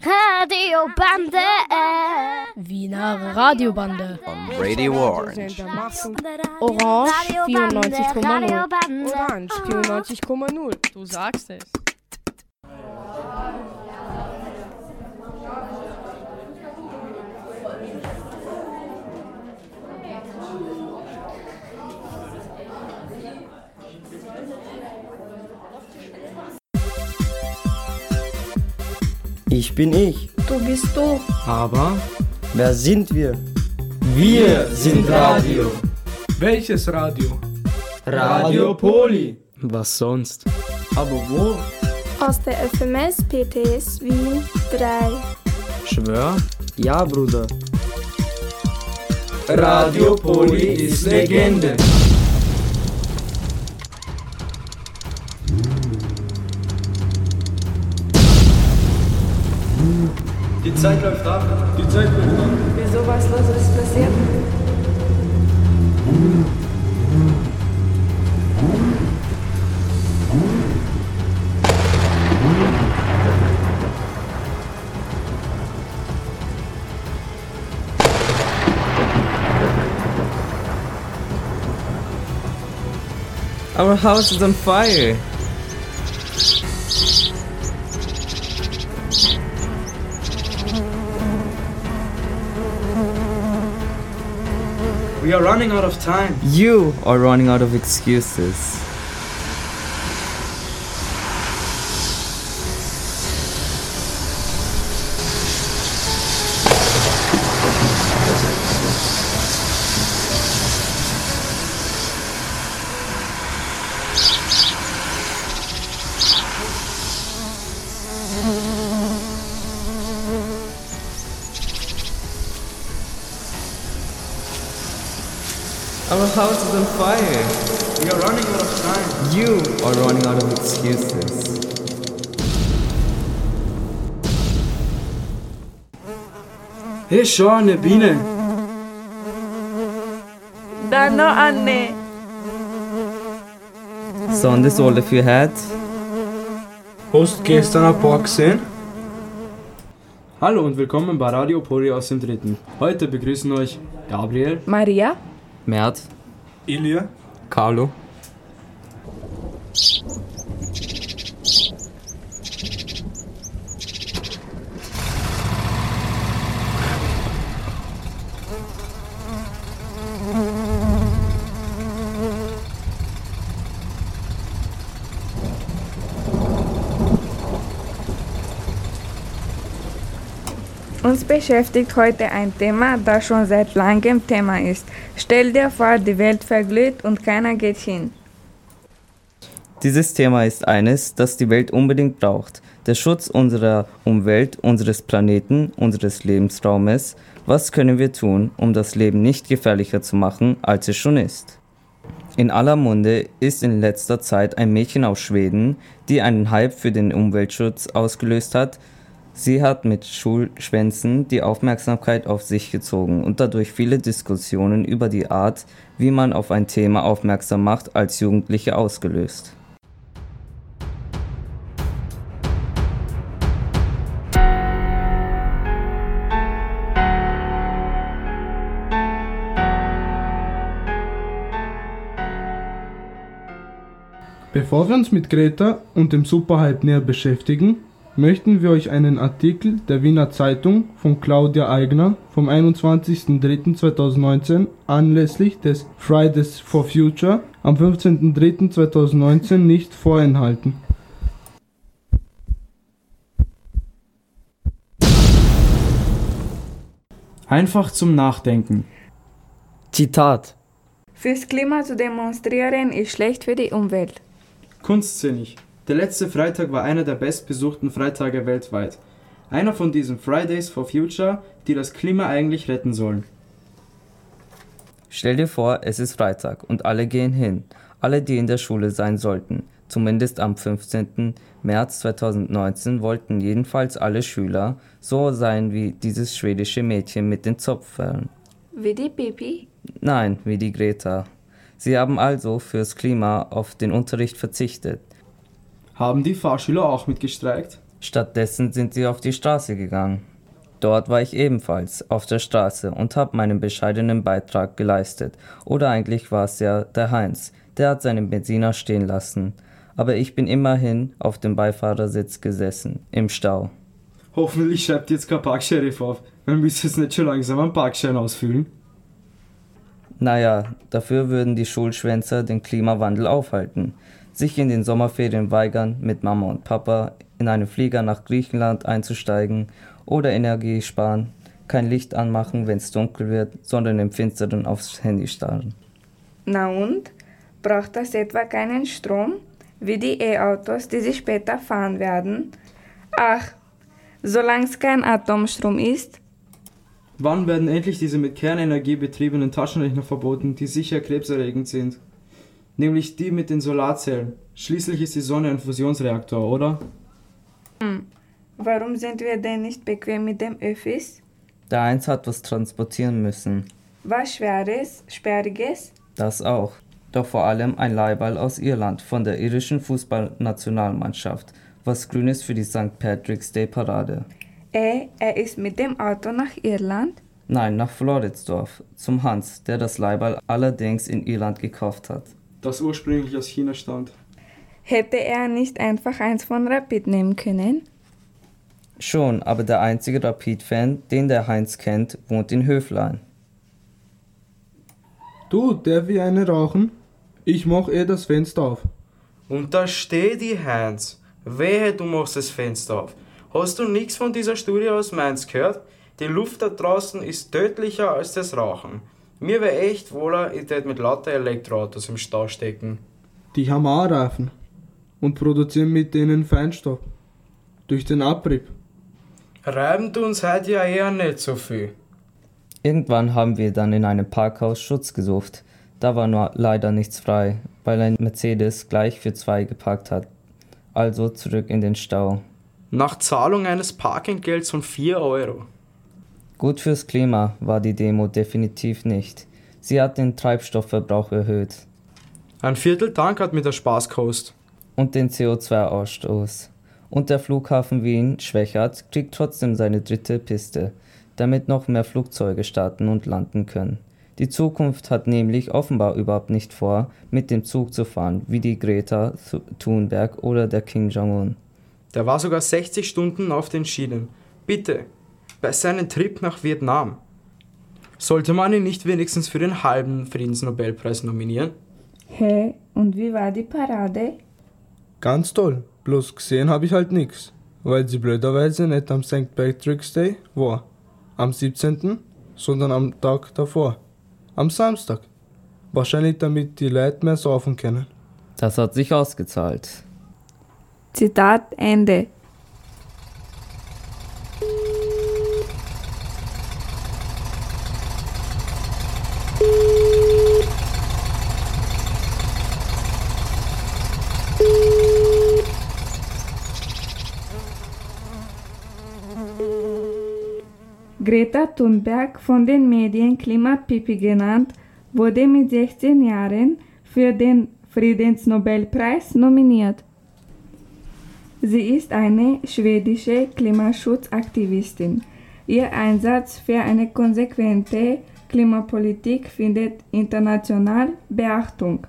Radiobande. Wiener Radiobande. On Radio Orange. Orange 94,0. Orange 94,0. Du sagst es. Ich bin ich. Du bist du. Aber wer sind wir? Wir sind Radio. Welches Radio? Radio Poli. Was sonst? Aber wo? Aus der FMS PTS Wien 3. Schwör? Ja, Bruder. Radio Poli ist Legende. Die Zeit läuft ab. Die Zeit läuft ab. Wieso was los ist passiert? Our house is on fire. We are running out of time. You are running out of excuses. House is on fire. We are running out of time. You are running out of excuses. Hey, schau, eine Biene. Da no Anne. So, and this all if you had? Hast gestern ein paar gesehen? Hallo und willkommen bei Radio Poli aus dem Dritten. Heute begrüßen euch Gabriel, Maria. Mert, Ilja, Carlo. Uns beschäftigt heute ein Thema, das schon seit langem Thema ist. Stell dir vor, die Welt verglüht und keiner geht hin. Dieses Thema ist eines, das die Welt unbedingt braucht. Der Schutz unserer Umwelt, unseres Planeten, unseres Lebensraumes. Was können wir tun, um das Leben nicht gefährlicher zu machen, als es schon ist? In aller Munde ist in letzter Zeit ein Mädchen aus Schweden, die einen Hype für den Umweltschutz ausgelöst hat. Sie hat mit Schulschwänzen die Aufmerksamkeit auf sich gezogen und dadurch viele Diskussionen über die Art, wie man auf ein Thema aufmerksam macht, als Jugendliche ausgelöst. Bevor wir uns mit Greta und dem Superhype näher beschäftigen, möchten wir euch einen Artikel der Wiener Zeitung von Claudia Eigner vom 21.03.2019 anlässlich des Fridays for Future am 15.03.2019 nicht vorenthalten. Einfach zum Nachdenken. Zitat. Fürs Klima zu demonstrieren ist schlecht für die Umwelt. Kunstsinnig. Der letzte Freitag war einer der bestbesuchten Freitage weltweit. Einer von diesen Fridays for Future, die das Klima eigentlich retten sollen. Stell dir vor, es ist Freitag und alle gehen hin. Alle, die in der Schule sein sollten. Zumindest am 15. März 2019 wollten jedenfalls alle Schüler so sein wie dieses schwedische Mädchen mit den Zopfwellen. Wie die Pipi? Nein, wie die Greta. Sie haben also fürs Klima auf den Unterricht verzichtet. Haben die Fahrschüler auch mitgestreikt? Stattdessen sind sie auf die Straße gegangen. Dort war ich ebenfalls auf der Straße und habe meinen bescheidenen Beitrag geleistet. Oder eigentlich war es ja der Heinz, der hat seinen Benziner stehen lassen. Aber ich bin immerhin auf dem Beifahrersitz gesessen, im Stau. Hoffentlich schreibt jetzt kein Parksheriff auf. Man müsste jetzt nicht schon langsam einen Parkschein ausfüllen. Naja, dafür würden die Schulschwänzer den Klimawandel aufhalten, sich in den Sommerferien weigern, mit Mama und Papa in einen Flieger nach Griechenland einzusteigen oder Energie sparen, kein Licht anmachen, wenn es dunkel wird, sondern im Finsteren aufs Handy starren. Na und? Braucht das etwa keinen Strom? Wie die E-Autos, die sie später fahren werden? Ach, solange es kein Atomstrom ist, Wann werden endlich diese mit Kernenergie betriebenen Taschenrechner verboten, die sicher krebserregend sind? Nämlich die mit den Solarzellen. Schließlich ist die Sonne ein Fusionsreaktor, oder? warum sind wir denn nicht bequem mit dem Öffis? Der Eins hat was transportieren müssen, Was Schweres, Sperriges? das auch. Doch vor allem ein Leihball aus Irland von der irischen Fußballnationalmannschaft, was Grünes für die St. Patrick's Day Parade. Äh, er ist mit dem Auto nach Irland? Nein, nach Floridsdorf, zum Hans, der das Leihball allerdings in Irland gekauft hat. Das ursprünglich aus China stammt. Hätte er nicht einfach eins von Rapid nehmen können? Schon, aber der einzige Rapid-Fan, den der Heinz kennt, wohnt in Höflein. Du, der wie eine rauchen? Ich mach eh das Fenster auf. Und da steht die Heinz. Wehe, du machst das Fenster auf. Hast du nichts von dieser Studie aus Mainz gehört? Die Luft da draußen ist tödlicher als das Rauchen. Mir wäre echt wohler, ich tät mit lauter Elektroautos im Stau stecken. Die haben auch Reifen und produzieren mit denen Feinstaub. Durch den Abrieb. Reiben tun uns heute ja eher nicht so viel. Irgendwann haben wir dann in einem Parkhaus Schutz gesucht. Da war nur leider nichts frei, weil ein Mercedes gleich für zwei geparkt hat. Also zurück in den Stau. Nach Zahlung eines Parkentgelts von 4 Euro. Gut fürs Klima war die Demo definitiv nicht. Sie hat den Treibstoffverbrauch erhöht Ein Viertel Tank hat mit der Spaß gekostet. und den CO2-Ausstoß. Und der Flughafen Wien Schwächert kriegt trotzdem seine dritte Piste, damit noch mehr Flugzeuge starten und landen können. Die Zukunft hat nämlich offenbar überhaupt nicht vor, mit dem Zug zu fahren, wie die Greta Thu- Thunberg oder der Kim Jong-un. Der war sogar 60 Stunden auf den Schienen. Bitte, bei seinem Trip nach Vietnam. Sollte man ihn nicht wenigstens für den halben Friedensnobelpreis nominieren? Hä, und wie war die Parade? Ganz toll. Bloß gesehen habe ich halt nix. Weil sie blöderweise nicht am St. Patrick's Day war. Am 17., sondern am Tag davor. Am Samstag. Wahrscheinlich damit die Leute mehr saufen können. Das hat sich ausgezahlt. Zitat Ende. Greta Thunberg, von den Medien Klimapipi genannt, wurde mit 16 Jahren für den Friedensnobelpreis nominiert. Sie ist eine schwedische Klimaschutzaktivistin. Ihr Einsatz für eine konsequente Klimapolitik findet international Beachtung.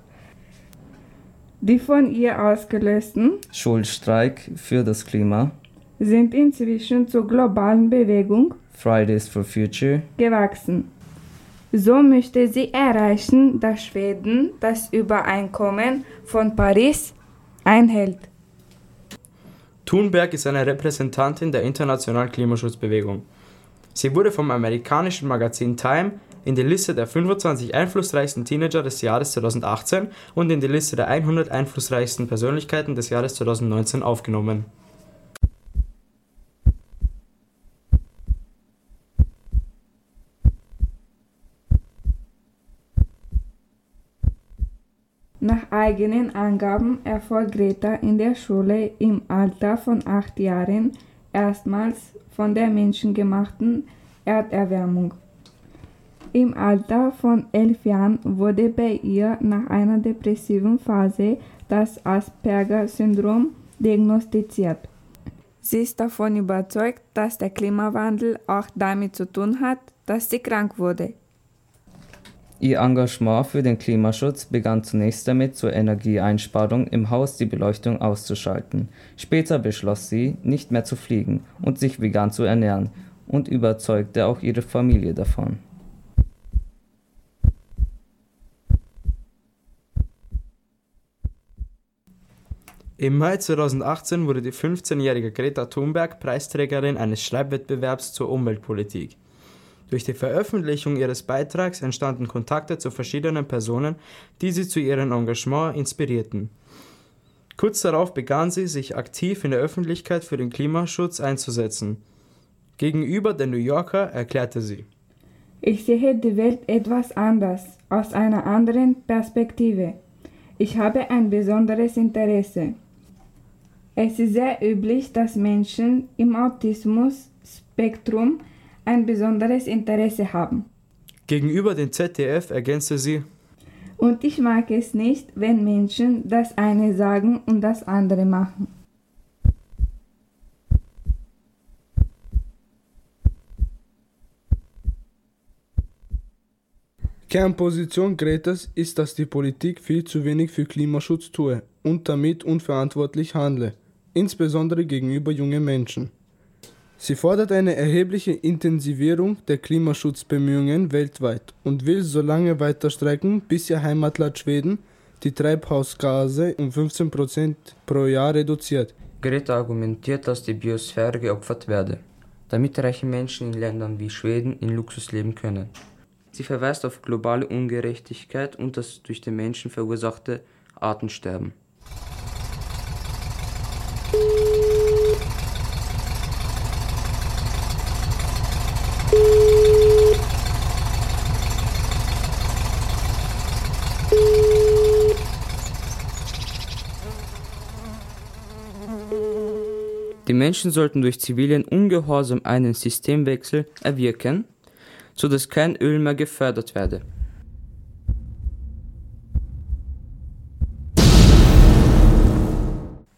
Die von ihr ausgelösten Schulstreik für das Klima, sind inzwischen zur globalen Bewegung Fridays for Future, gewachsen. So möchte sie erreichen, dass Schweden das Übereinkommen von Paris einhält. Thunberg ist eine Repräsentantin der internationalen Klimaschutzbewegung. Sie wurde vom amerikanischen Magazin Time in die Liste der 25 einflussreichsten Teenager des Jahres 2018 und in die Liste der 100 einflussreichsten Persönlichkeiten des Jahres 2019 aufgenommen. Nach eigenen Angaben erfuhr Greta in der Schule im Alter von acht Jahren erstmals von der menschengemachten Erderwärmung. Im Alter von elf Jahren wurde bei ihr nach einer depressiven Phase das Asperger-Syndrom diagnostiziert. Sie ist davon überzeugt, dass der Klimawandel auch damit zu tun hat, dass sie krank wurde. Ihr Engagement für den Klimaschutz begann zunächst damit, zur Energieeinsparung im Haus die Beleuchtung auszuschalten. Später beschloss sie, nicht mehr zu fliegen und sich vegan zu ernähren und überzeugte auch ihre Familie davon. Im Mai 2018 wurde die 15-jährige Greta Thunberg Preisträgerin eines Schreibwettbewerbs zur Umweltpolitik. Durch die Veröffentlichung ihres Beitrags entstanden Kontakte zu verschiedenen Personen, die sie zu ihrem Engagement inspirierten. Kurz darauf begann sie, sich aktiv in der Öffentlichkeit für den Klimaschutz einzusetzen. Gegenüber der New Yorker erklärte sie, Ich sehe die Welt etwas anders, aus einer anderen Perspektive. Ich habe ein besonderes Interesse. Es ist sehr üblich, dass Menschen im Autismus-Spektrum ein besonderes Interesse haben. Gegenüber dem ZDF ergänzte sie, Und ich mag es nicht, wenn Menschen das eine sagen und das andere machen. Kernposition Gretas ist, dass die Politik viel zu wenig für Klimaschutz tue und damit unverantwortlich handle, insbesondere gegenüber jungen Menschen. Sie fordert eine erhebliche Intensivierung der Klimaschutzbemühungen weltweit und will so lange weiter streiken, bis ihr Heimatland Schweden die Treibhausgase um 15% pro Jahr reduziert. Greta argumentiert, dass die Biosphäre geopfert werde, damit reiche Menschen in Ländern wie Schweden in Luxus leben können. Sie verweist auf globale Ungerechtigkeit und das durch den Menschen verursachte Artensterben. Die Menschen sollten durch zivilen Ungehorsam einen Systemwechsel erwirken, sodass kein Öl mehr gefördert werde.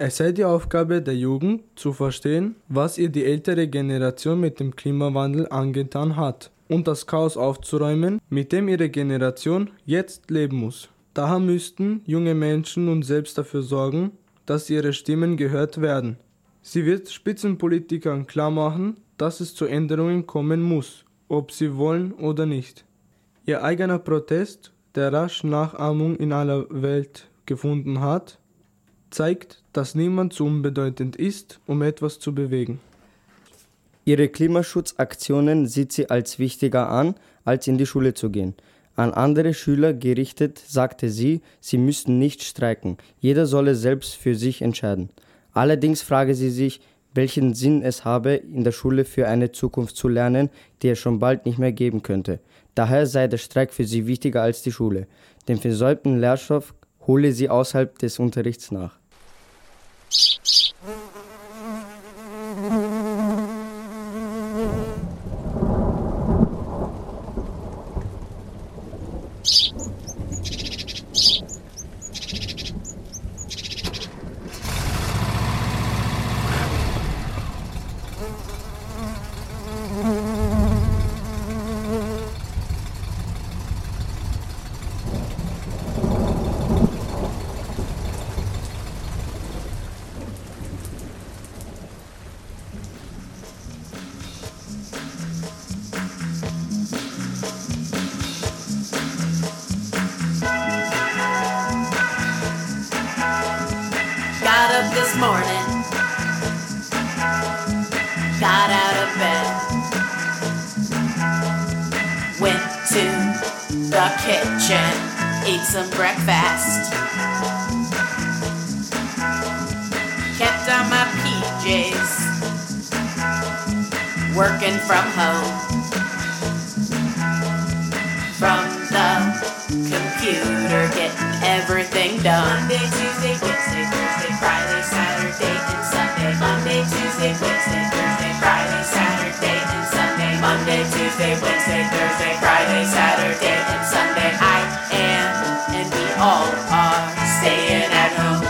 Es sei die Aufgabe der Jugend zu verstehen, was ihr die ältere Generation mit dem Klimawandel angetan hat und das Chaos aufzuräumen, mit dem ihre Generation jetzt leben muss. Daher müssten junge Menschen nun selbst dafür sorgen, dass ihre Stimmen gehört werden. Sie wird Spitzenpolitikern klarmachen, dass es zu Änderungen kommen muss, ob sie wollen oder nicht. Ihr eigener Protest, der rasch Nachahmung in aller Welt gefunden hat, zeigt, dass niemand zu unbedeutend ist, um etwas zu bewegen. Ihre Klimaschutzaktionen sieht sie als wichtiger an, als in die Schule zu gehen. An andere Schüler gerichtet sagte sie, sie müssten nicht streiken, jeder solle selbst für sich entscheiden. Allerdings frage sie sich, welchen Sinn es habe, in der Schule für eine Zukunft zu lernen, die es schon bald nicht mehr geben könnte. Daher sei der Streik für sie wichtiger als die Schule. Den versäumten Lehrstoff hole sie außerhalb des Unterrichts nach. Morning. Got out of bed. Went to the kitchen. Ate some breakfast. Kept on my PJs. Working from home. Computer, getting everything done. Monday, Tuesday, Wednesday, Thursday, Friday, Saturday, and Sunday. Monday, Tuesday, Wednesday, Thursday, Friday, Saturday, and Sunday. Monday, Tuesday, Wednesday, Thursday, Friday, Saturday, and Sunday. I am, and we all are staying at home.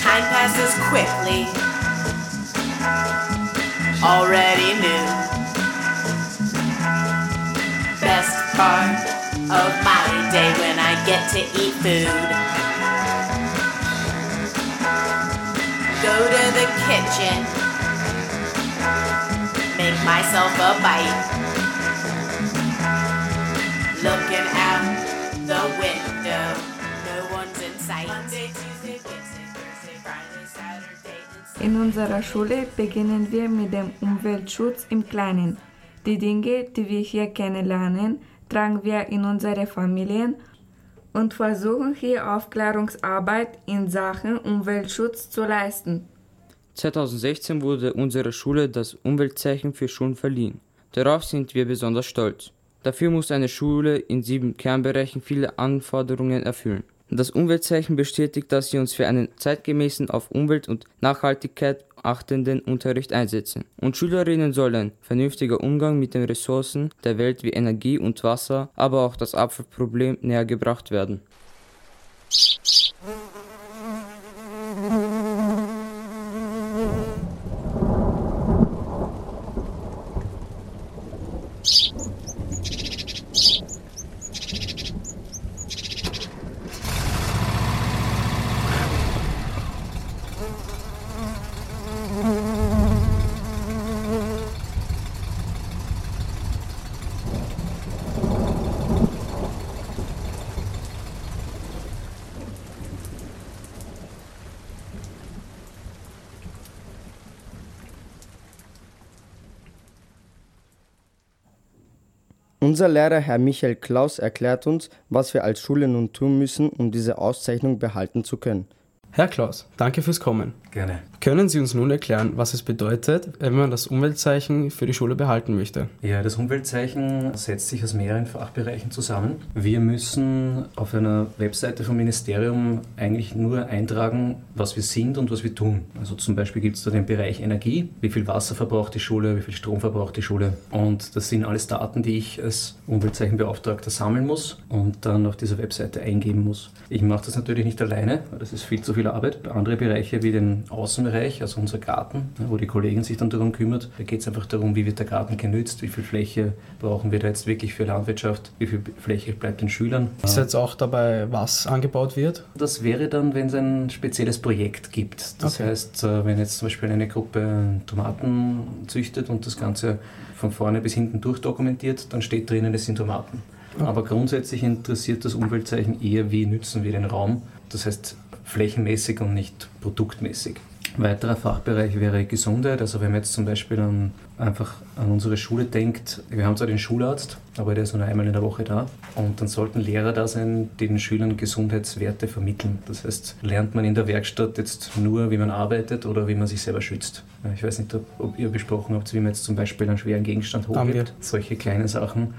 Time passes quickly. Already knew. Part of my day when I get to eat food. Go to the kitchen. Make myself a bite. Looking out the window. No one's in sight. Monday, Tuesday, Wednesday, Thursday, Friday, Saturday, In unserer Schule beginnen wir mit dem Umweltschutz im Kleinen. Die Dinge, die wir hier kennenlernen, tragen wir in unsere Familien und versuchen hier Aufklärungsarbeit in Sachen Umweltschutz zu leisten. 2016 wurde unserer Schule das Umweltzeichen für Schulen verliehen. Darauf sind wir besonders stolz. Dafür muss eine Schule in sieben Kernbereichen viele Anforderungen erfüllen. Das Umweltzeichen bestätigt, dass sie uns für einen zeitgemäßen, auf Umwelt und Nachhaltigkeit achtenden Unterricht einsetzen. Und Schülerinnen sollen vernünftiger Umgang mit den Ressourcen der Welt wie Energie und Wasser, aber auch das Abfallproblem näher gebracht werden. Unser Lehrer Herr Michael Klaus erklärt uns, was wir als Schule nun tun müssen, um diese Auszeichnung behalten zu können. Herr Klaus, danke fürs Kommen. Gerne. Können Sie uns nun erklären, was es bedeutet, wenn man das Umweltzeichen für die Schule behalten möchte? Ja, das Umweltzeichen setzt sich aus mehreren Fachbereichen zusammen. Wir müssen auf einer Webseite vom Ministerium eigentlich nur eintragen, was wir sind und was wir tun. Also zum Beispiel gibt es da den Bereich Energie, wie viel Wasser verbraucht die Schule, wie viel Strom verbraucht die Schule. Und das sind alles Daten, die ich als Umweltzeichenbeauftragter sammeln muss und dann auf dieser Webseite eingeben muss. Ich mache das natürlich nicht alleine, weil das ist viel zu viel Arbeit. Andere Bereiche wie den Außenbereich, also unser Garten, wo die Kollegin sich dann darum kümmert, da geht es einfach darum, wie wird der Garten genützt, wie viel Fläche brauchen wir da jetzt wirklich für Landwirtschaft, wie viel Fläche bleibt den Schülern. Ist jetzt auch dabei, was angebaut wird? Das wäre dann, wenn es ein spezielles Projekt gibt. Das Okay. heißt, äh, wenn jetzt zum Beispiel eine Gruppe Tomaten züchtet und das Ganze von vorne bis hinten durchdokumentiert, dann steht drinnen, es sind Tomaten. Aber grundsätzlich interessiert das Umweltzeichen eher, wie nützen wir den Raum. Das heißt flächenmäßig und nicht produktmäßig. Weiterer Fachbereich wäre Gesundheit. Also wenn man jetzt zum Beispiel an, einfach an unsere Schule denkt, wir haben zwar den Schularzt, aber der ist nur einmal in der Woche da. Und dann sollten Lehrer da sein, die den Schülern Gesundheitswerte vermitteln. Das heißt, lernt man in der Werkstatt jetzt nur, wie man arbeitet oder wie man sich selber schützt. Ich weiß nicht, ob, ob ihr besprochen habt, wie man jetzt zum Beispiel einen schweren Gegenstand hochhebt. Solche kleinen Sachen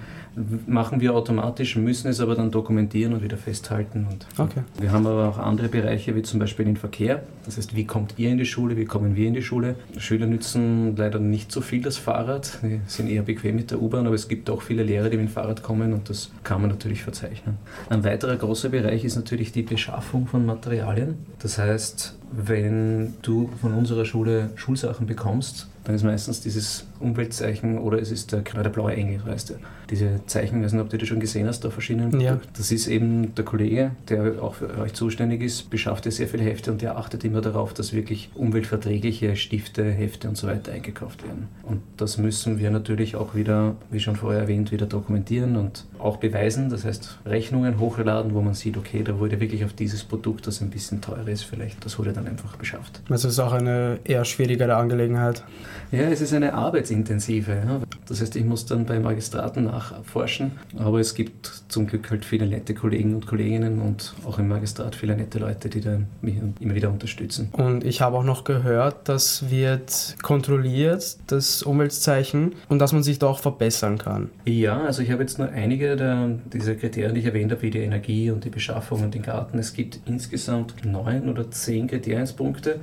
machen wir automatisch, müssen es aber dann dokumentieren und wieder festhalten. Und Okay. wir haben aber auch andere Bereiche, wie zum Beispiel den Verkehr. Das heißt, wie kommt ihr in die Schule, wie kommen wir in die Schule? Schüler nützen leider nicht so viel das Fahrrad, die sind eher bequem mit der U-Bahn, aber es gibt auch viele Lehrer, die mit dem Fahrrad kommen und das kann man natürlich verzeichnen. Ein weiterer großer Bereich ist natürlich die Beschaffung von Materialien. Das heißt, wenn du von unserer Schule Schulsachen bekommst, dann ist meistens dieses Umweltzeichen oder es ist der, genau der blaue Engel, weißt du. Diese Zeichen, ich weiß nicht, ob du die schon gesehen hast, da verschiedenen. Ja. Das ist eben der Kollege, der auch für euch zuständig ist, beschafft ja sehr viele Hefte und der achtet immer darauf, dass wirklich umweltverträgliche Stifte, Hefte und so weiter eingekauft werden. Und das müssen wir natürlich auch wieder, wie schon vorher erwähnt, wieder dokumentieren und auch beweisen. Das heißt, Rechnungen hochladen, wo man sieht, okay, da wurde wirklich auf dieses Produkt, das ein bisschen teurer ist, vielleicht, das wurde dann einfach beschafft. Also es ist auch eine eher schwierigere Angelegenheit. Ja, es ist eine arbeitsintensive. Ja. Das heißt, ich muss dann bei Magistraten nachforschen, aber es gibt zum Glück halt viele nette Kollegen und Kolleginnen und auch im Magistrat viele nette Leute, die da mich immer wieder unterstützen. Und ich habe auch noch gehört, das wird kontrolliert, das Umweltzeichen, und dass man sich da auch verbessern kann. Ja, also ich habe jetzt nur einige der, dieser Kriterien, die ich erwähnt habe, wie die Energie und die Beschaffung und den Garten. Es gibt insgesamt neun oder zehn Kriterienspunkte,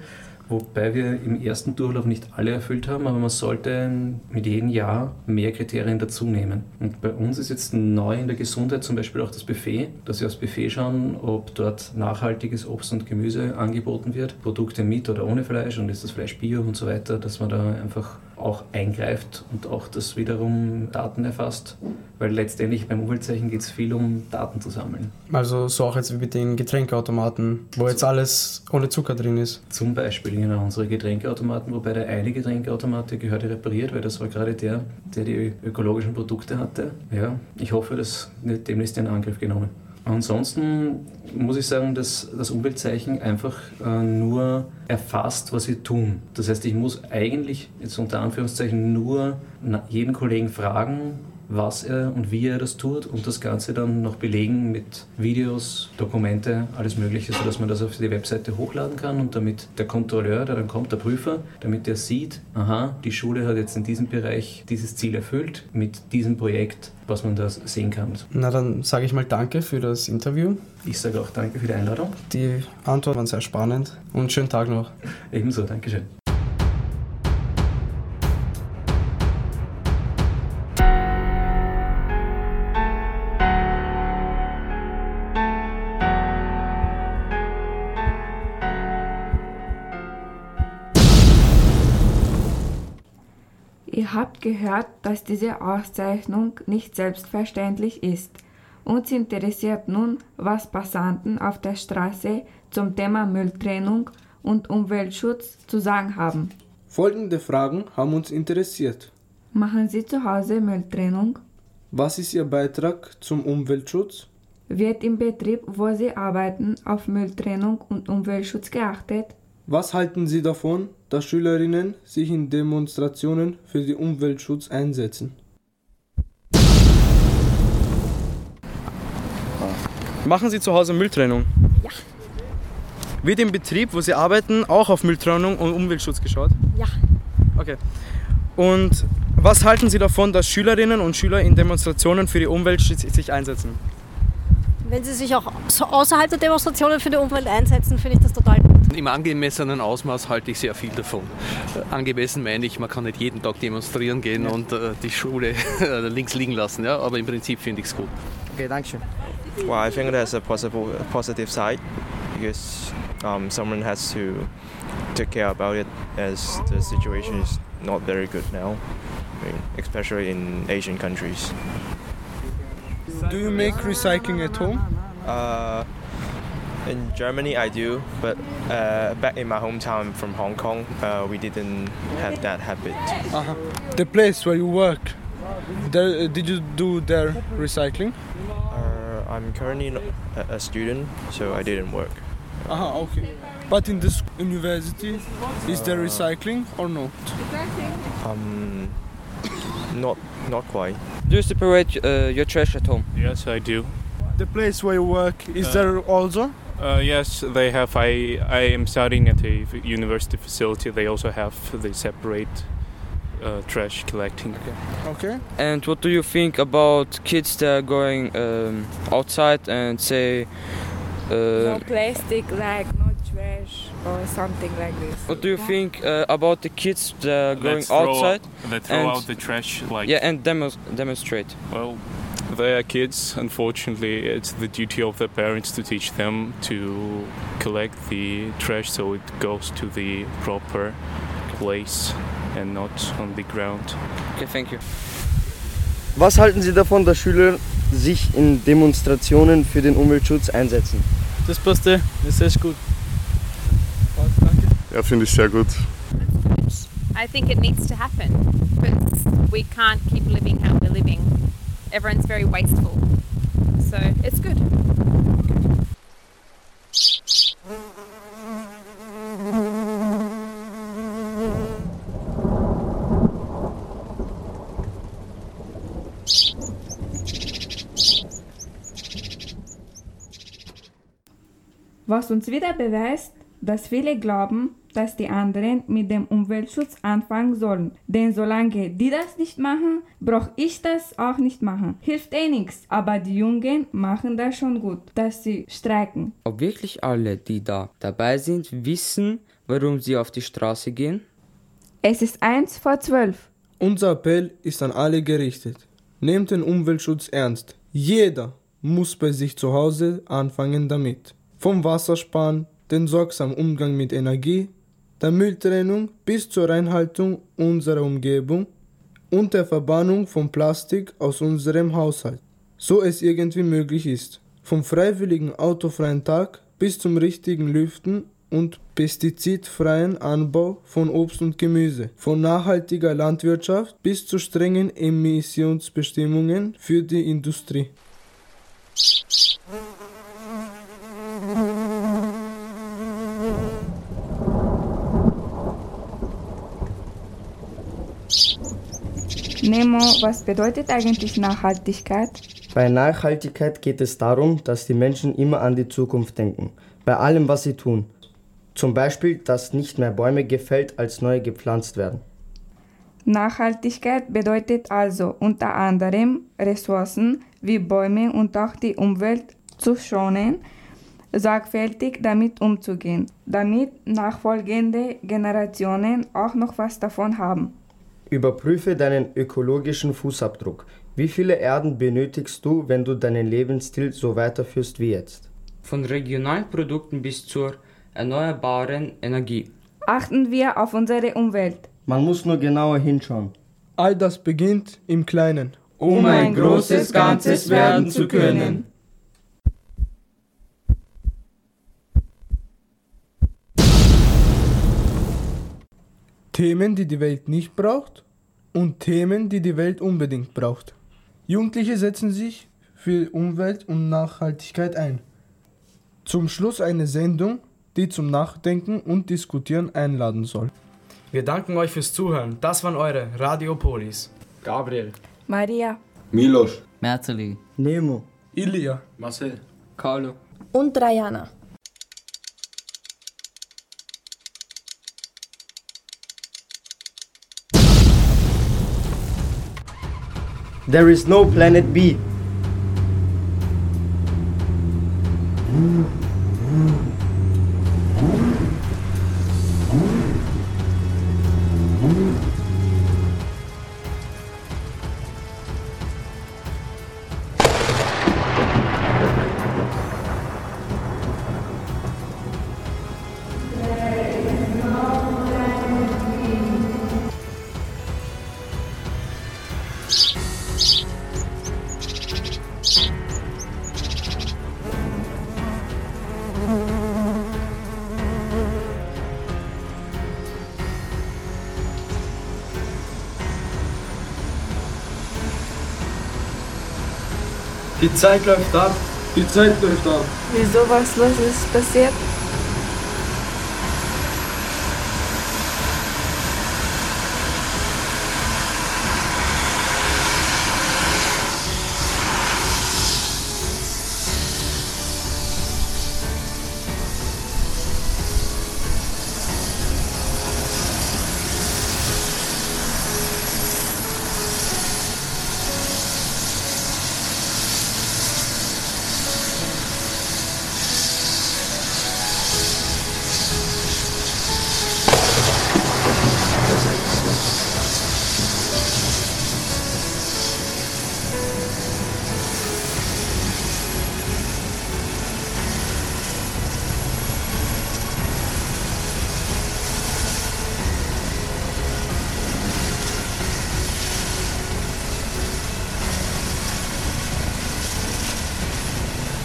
wobei wir im ersten Durchlauf nicht alle erfüllt haben, aber man sollte mit jedem Jahr mehr Kriterien dazu nehmen. Und bei uns ist jetzt neu in der Gesundheit zum Beispiel auch das Buffet, dass wir aufs Buffet schauen, ob dort nachhaltiges Obst und Gemüse angeboten wird, Produkte mit oder ohne Fleisch und ist das Fleisch bio und so weiter, dass man da einfach auch eingreift und auch das wiederum Daten erfasst, weil letztendlich beim Umweltzeichen geht es viel um Daten zu sammeln. Also so auch jetzt wie mit den Getränkeautomaten, wo jetzt alles ohne Zucker drin ist. Zum Beispiel genau unsere Getränkeautomaten, wobei der eine Getränkeautomat, der gehört repariert, weil das war gerade der, der die ökologischen Produkte hatte. Ja, ich hoffe, dass demnächst in Angriff genommen. Ansonsten muss ich sagen, dass das Umweltzeichen einfach äh, nur erfasst, was wir tun. Das heißt, ich muss eigentlich jetzt unter Anführungszeichen nur jeden Kollegen fragen, was er und wie er das tut und das Ganze dann noch belegen mit Videos, Dokumente, alles Mögliche, sodass man das auf die Webseite hochladen kann und damit der Kontrolleur, der dann kommt, der Prüfer, damit er sieht, aha, die Schule hat jetzt in diesem Bereich dieses Ziel erfüllt mit diesem Projekt, was man da sehen kann. Na, dann sage ich mal Danke für das Interview. Ich sage auch Danke für die Einladung. Die Antworten waren sehr spannend und schönen Tag noch. Ebenso, Dankeschön. Habt gehört, dass diese Auszeichnung nicht selbstverständlich ist. Uns interessiert nun, was Passanten auf der Straße zum Thema Mülltrennung und Umweltschutz zu sagen haben. Folgende Fragen haben uns interessiert. Machen Sie zu Hause Mülltrennung? Was ist Ihr Beitrag zum Umweltschutz? Wird im Betrieb, wo Sie arbeiten, auf Mülltrennung und Umweltschutz geachtet? Was halten Sie davon, dass Schülerinnen sich in Demonstrationen für den Umweltschutz einsetzen? Machen Sie zu Hause Mülltrennung? Ja. Wird im Betrieb, wo Sie arbeiten, auch auf Mülltrennung und Umweltschutz geschaut? Ja. Okay. Und was halten Sie davon, dass Schülerinnen und Schüler in Demonstrationen für die Umwelt sich einsetzen? Wenn sie sich auch außerhalb der Demonstrationen für die Umwelt einsetzen, finde ich das total. Im angemessenen Ausmaß halte ich sehr viel davon. Äh, angemessen meine ich, man kann nicht jeden Tag demonstrieren gehen ja. und äh, die Schule links liegen lassen, ja? aber im Prinzip finde ich es gut. Okay, danke schön. Well, I think there's a possible, a positive side because um, someone has to take care about it as the situation is not very good now, I mean, especially in Asian countries. Do you make recycling at home? Uh, in Germany, I do, but uh, back in my hometown from Hong Kong, uh, we didn't have that habit. Uh-huh. The place where you work, there, did you do their recycling? Uh, I'm currently a, a student, so I didn't work. Uh-huh, okay. But in this university, is there recycling or not? Um, not, not quite. Do you separate uh, your trash at home? Yes, I do. The place where you work is Uh, there also? Uh, yes, they have. I I am studying at a university facility. They also have the separate uh, trash collecting. Okay. And what do you think about kids that are going um, outside and say, uh, no plastic, like no trash or something like this. what do you think uh, about the kids are going throw- outside? that throw and- out the trash, like yeah, and demo- demonstrate. Well, they are kids. Unfortunately, it's the duty of their parents to teach them to collect the trash so it goes to the proper place and not on the ground. Okay, thank you. Was halten Sie davon, dass Schüler sich in Demonstrationen für den Umweltschutz einsetzen? Das passt eh, das ist gut. Ja, finde ich sehr gut. I think it needs to happen because we can't keep living how we're living. Everyone's very wasteful. So it's good. Was uns wieder beweist, dass viele glauben, dass die anderen mit dem Umweltschutz anfangen sollen. Denn solange die das nicht machen, brauche ich das auch nicht machen. Hilft eh nichts. Aber die Jungen machen das schon gut, dass sie streiken. Ob wirklich alle, die da dabei sind, wissen, warum sie auf die Straße gehen? Es ist eins vor zwölf. Unser Appell ist an alle gerichtet. Nehmt den Umweltschutz ernst. Jeder muss bei sich zu Hause anfangen damit. Vom Wassersparen, den sorgsamen Umgang mit Energie, der Mülltrennung bis zur Reinhaltung unserer Umgebung und der Verbannung von Plastik aus unserem Haushalt, so es irgendwie möglich ist. Vom freiwilligen autofreien Tag bis zum richtigen Lüften und pestizidfreien Anbau von Obst und Gemüse, von nachhaltiger Landwirtschaft bis zu strengen Emissionsbestimmungen für die Industrie. Nemo, was bedeutet eigentlich Nachhaltigkeit? Bei Nachhaltigkeit geht es darum, dass die Menschen immer an die Zukunft denken, bei allem, was sie tun. Zum Beispiel, dass nicht mehr Bäume gefällt, als neue gepflanzt werden. Nachhaltigkeit bedeutet also unter anderem Ressourcen wie Bäume und auch die Umwelt zu schonen, sorgfältig damit umzugehen, damit nachfolgende Generationen auch noch was davon haben. Überprüfe deinen ökologischen Fußabdruck. Wie viele Erden benötigst du, wenn du deinen Lebensstil so weiterführst wie jetzt? Von regionalen Produkten bis zur erneuerbaren Energie. Achten wir auf unsere Umwelt. Man muss nur genauer hinschauen. All das beginnt im Kleinen. Um ein großes Ganzes werden zu können. Themen, die die Welt nicht braucht und Themen, die die Welt unbedingt braucht. Jugendliche setzen sich für Umwelt und Nachhaltigkeit ein. Zum Schluss eine Sendung, die zum Nachdenken und Diskutieren einladen soll. Wir danken euch fürs Zuhören. Das waren eure Radiopolis. Gabriel. Maria. Milos. Merzeli. Nemo. Ilia. Marcel. Carlo. Und Trajana. There is no planet B. Mm, mm. Zeit läuft ab. Die Zeit läuft ab. Wieso was los ist passiert?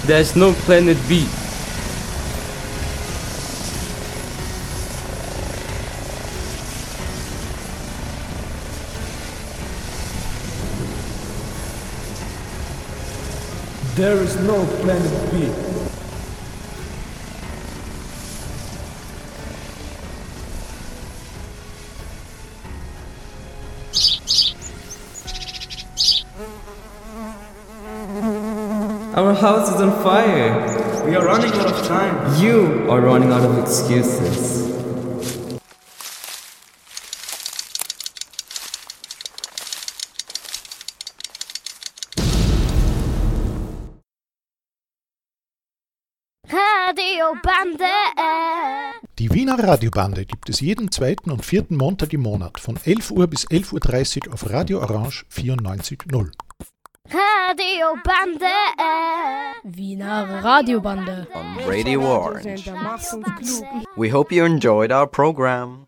There's no planet B. There is no planet B. is on fire. We are running out of time. You are running out of excuses. Radio Bande. Die Wiener Wiener Radiobande gibt es jeden zweiten und vierten Montag im Monat von 11 Uhr bis 11.30 Uhr auf Radio Orange 94.0. Radiobande. Wiener Radiobande. On Radio Orange. We hope you enjoyed our program.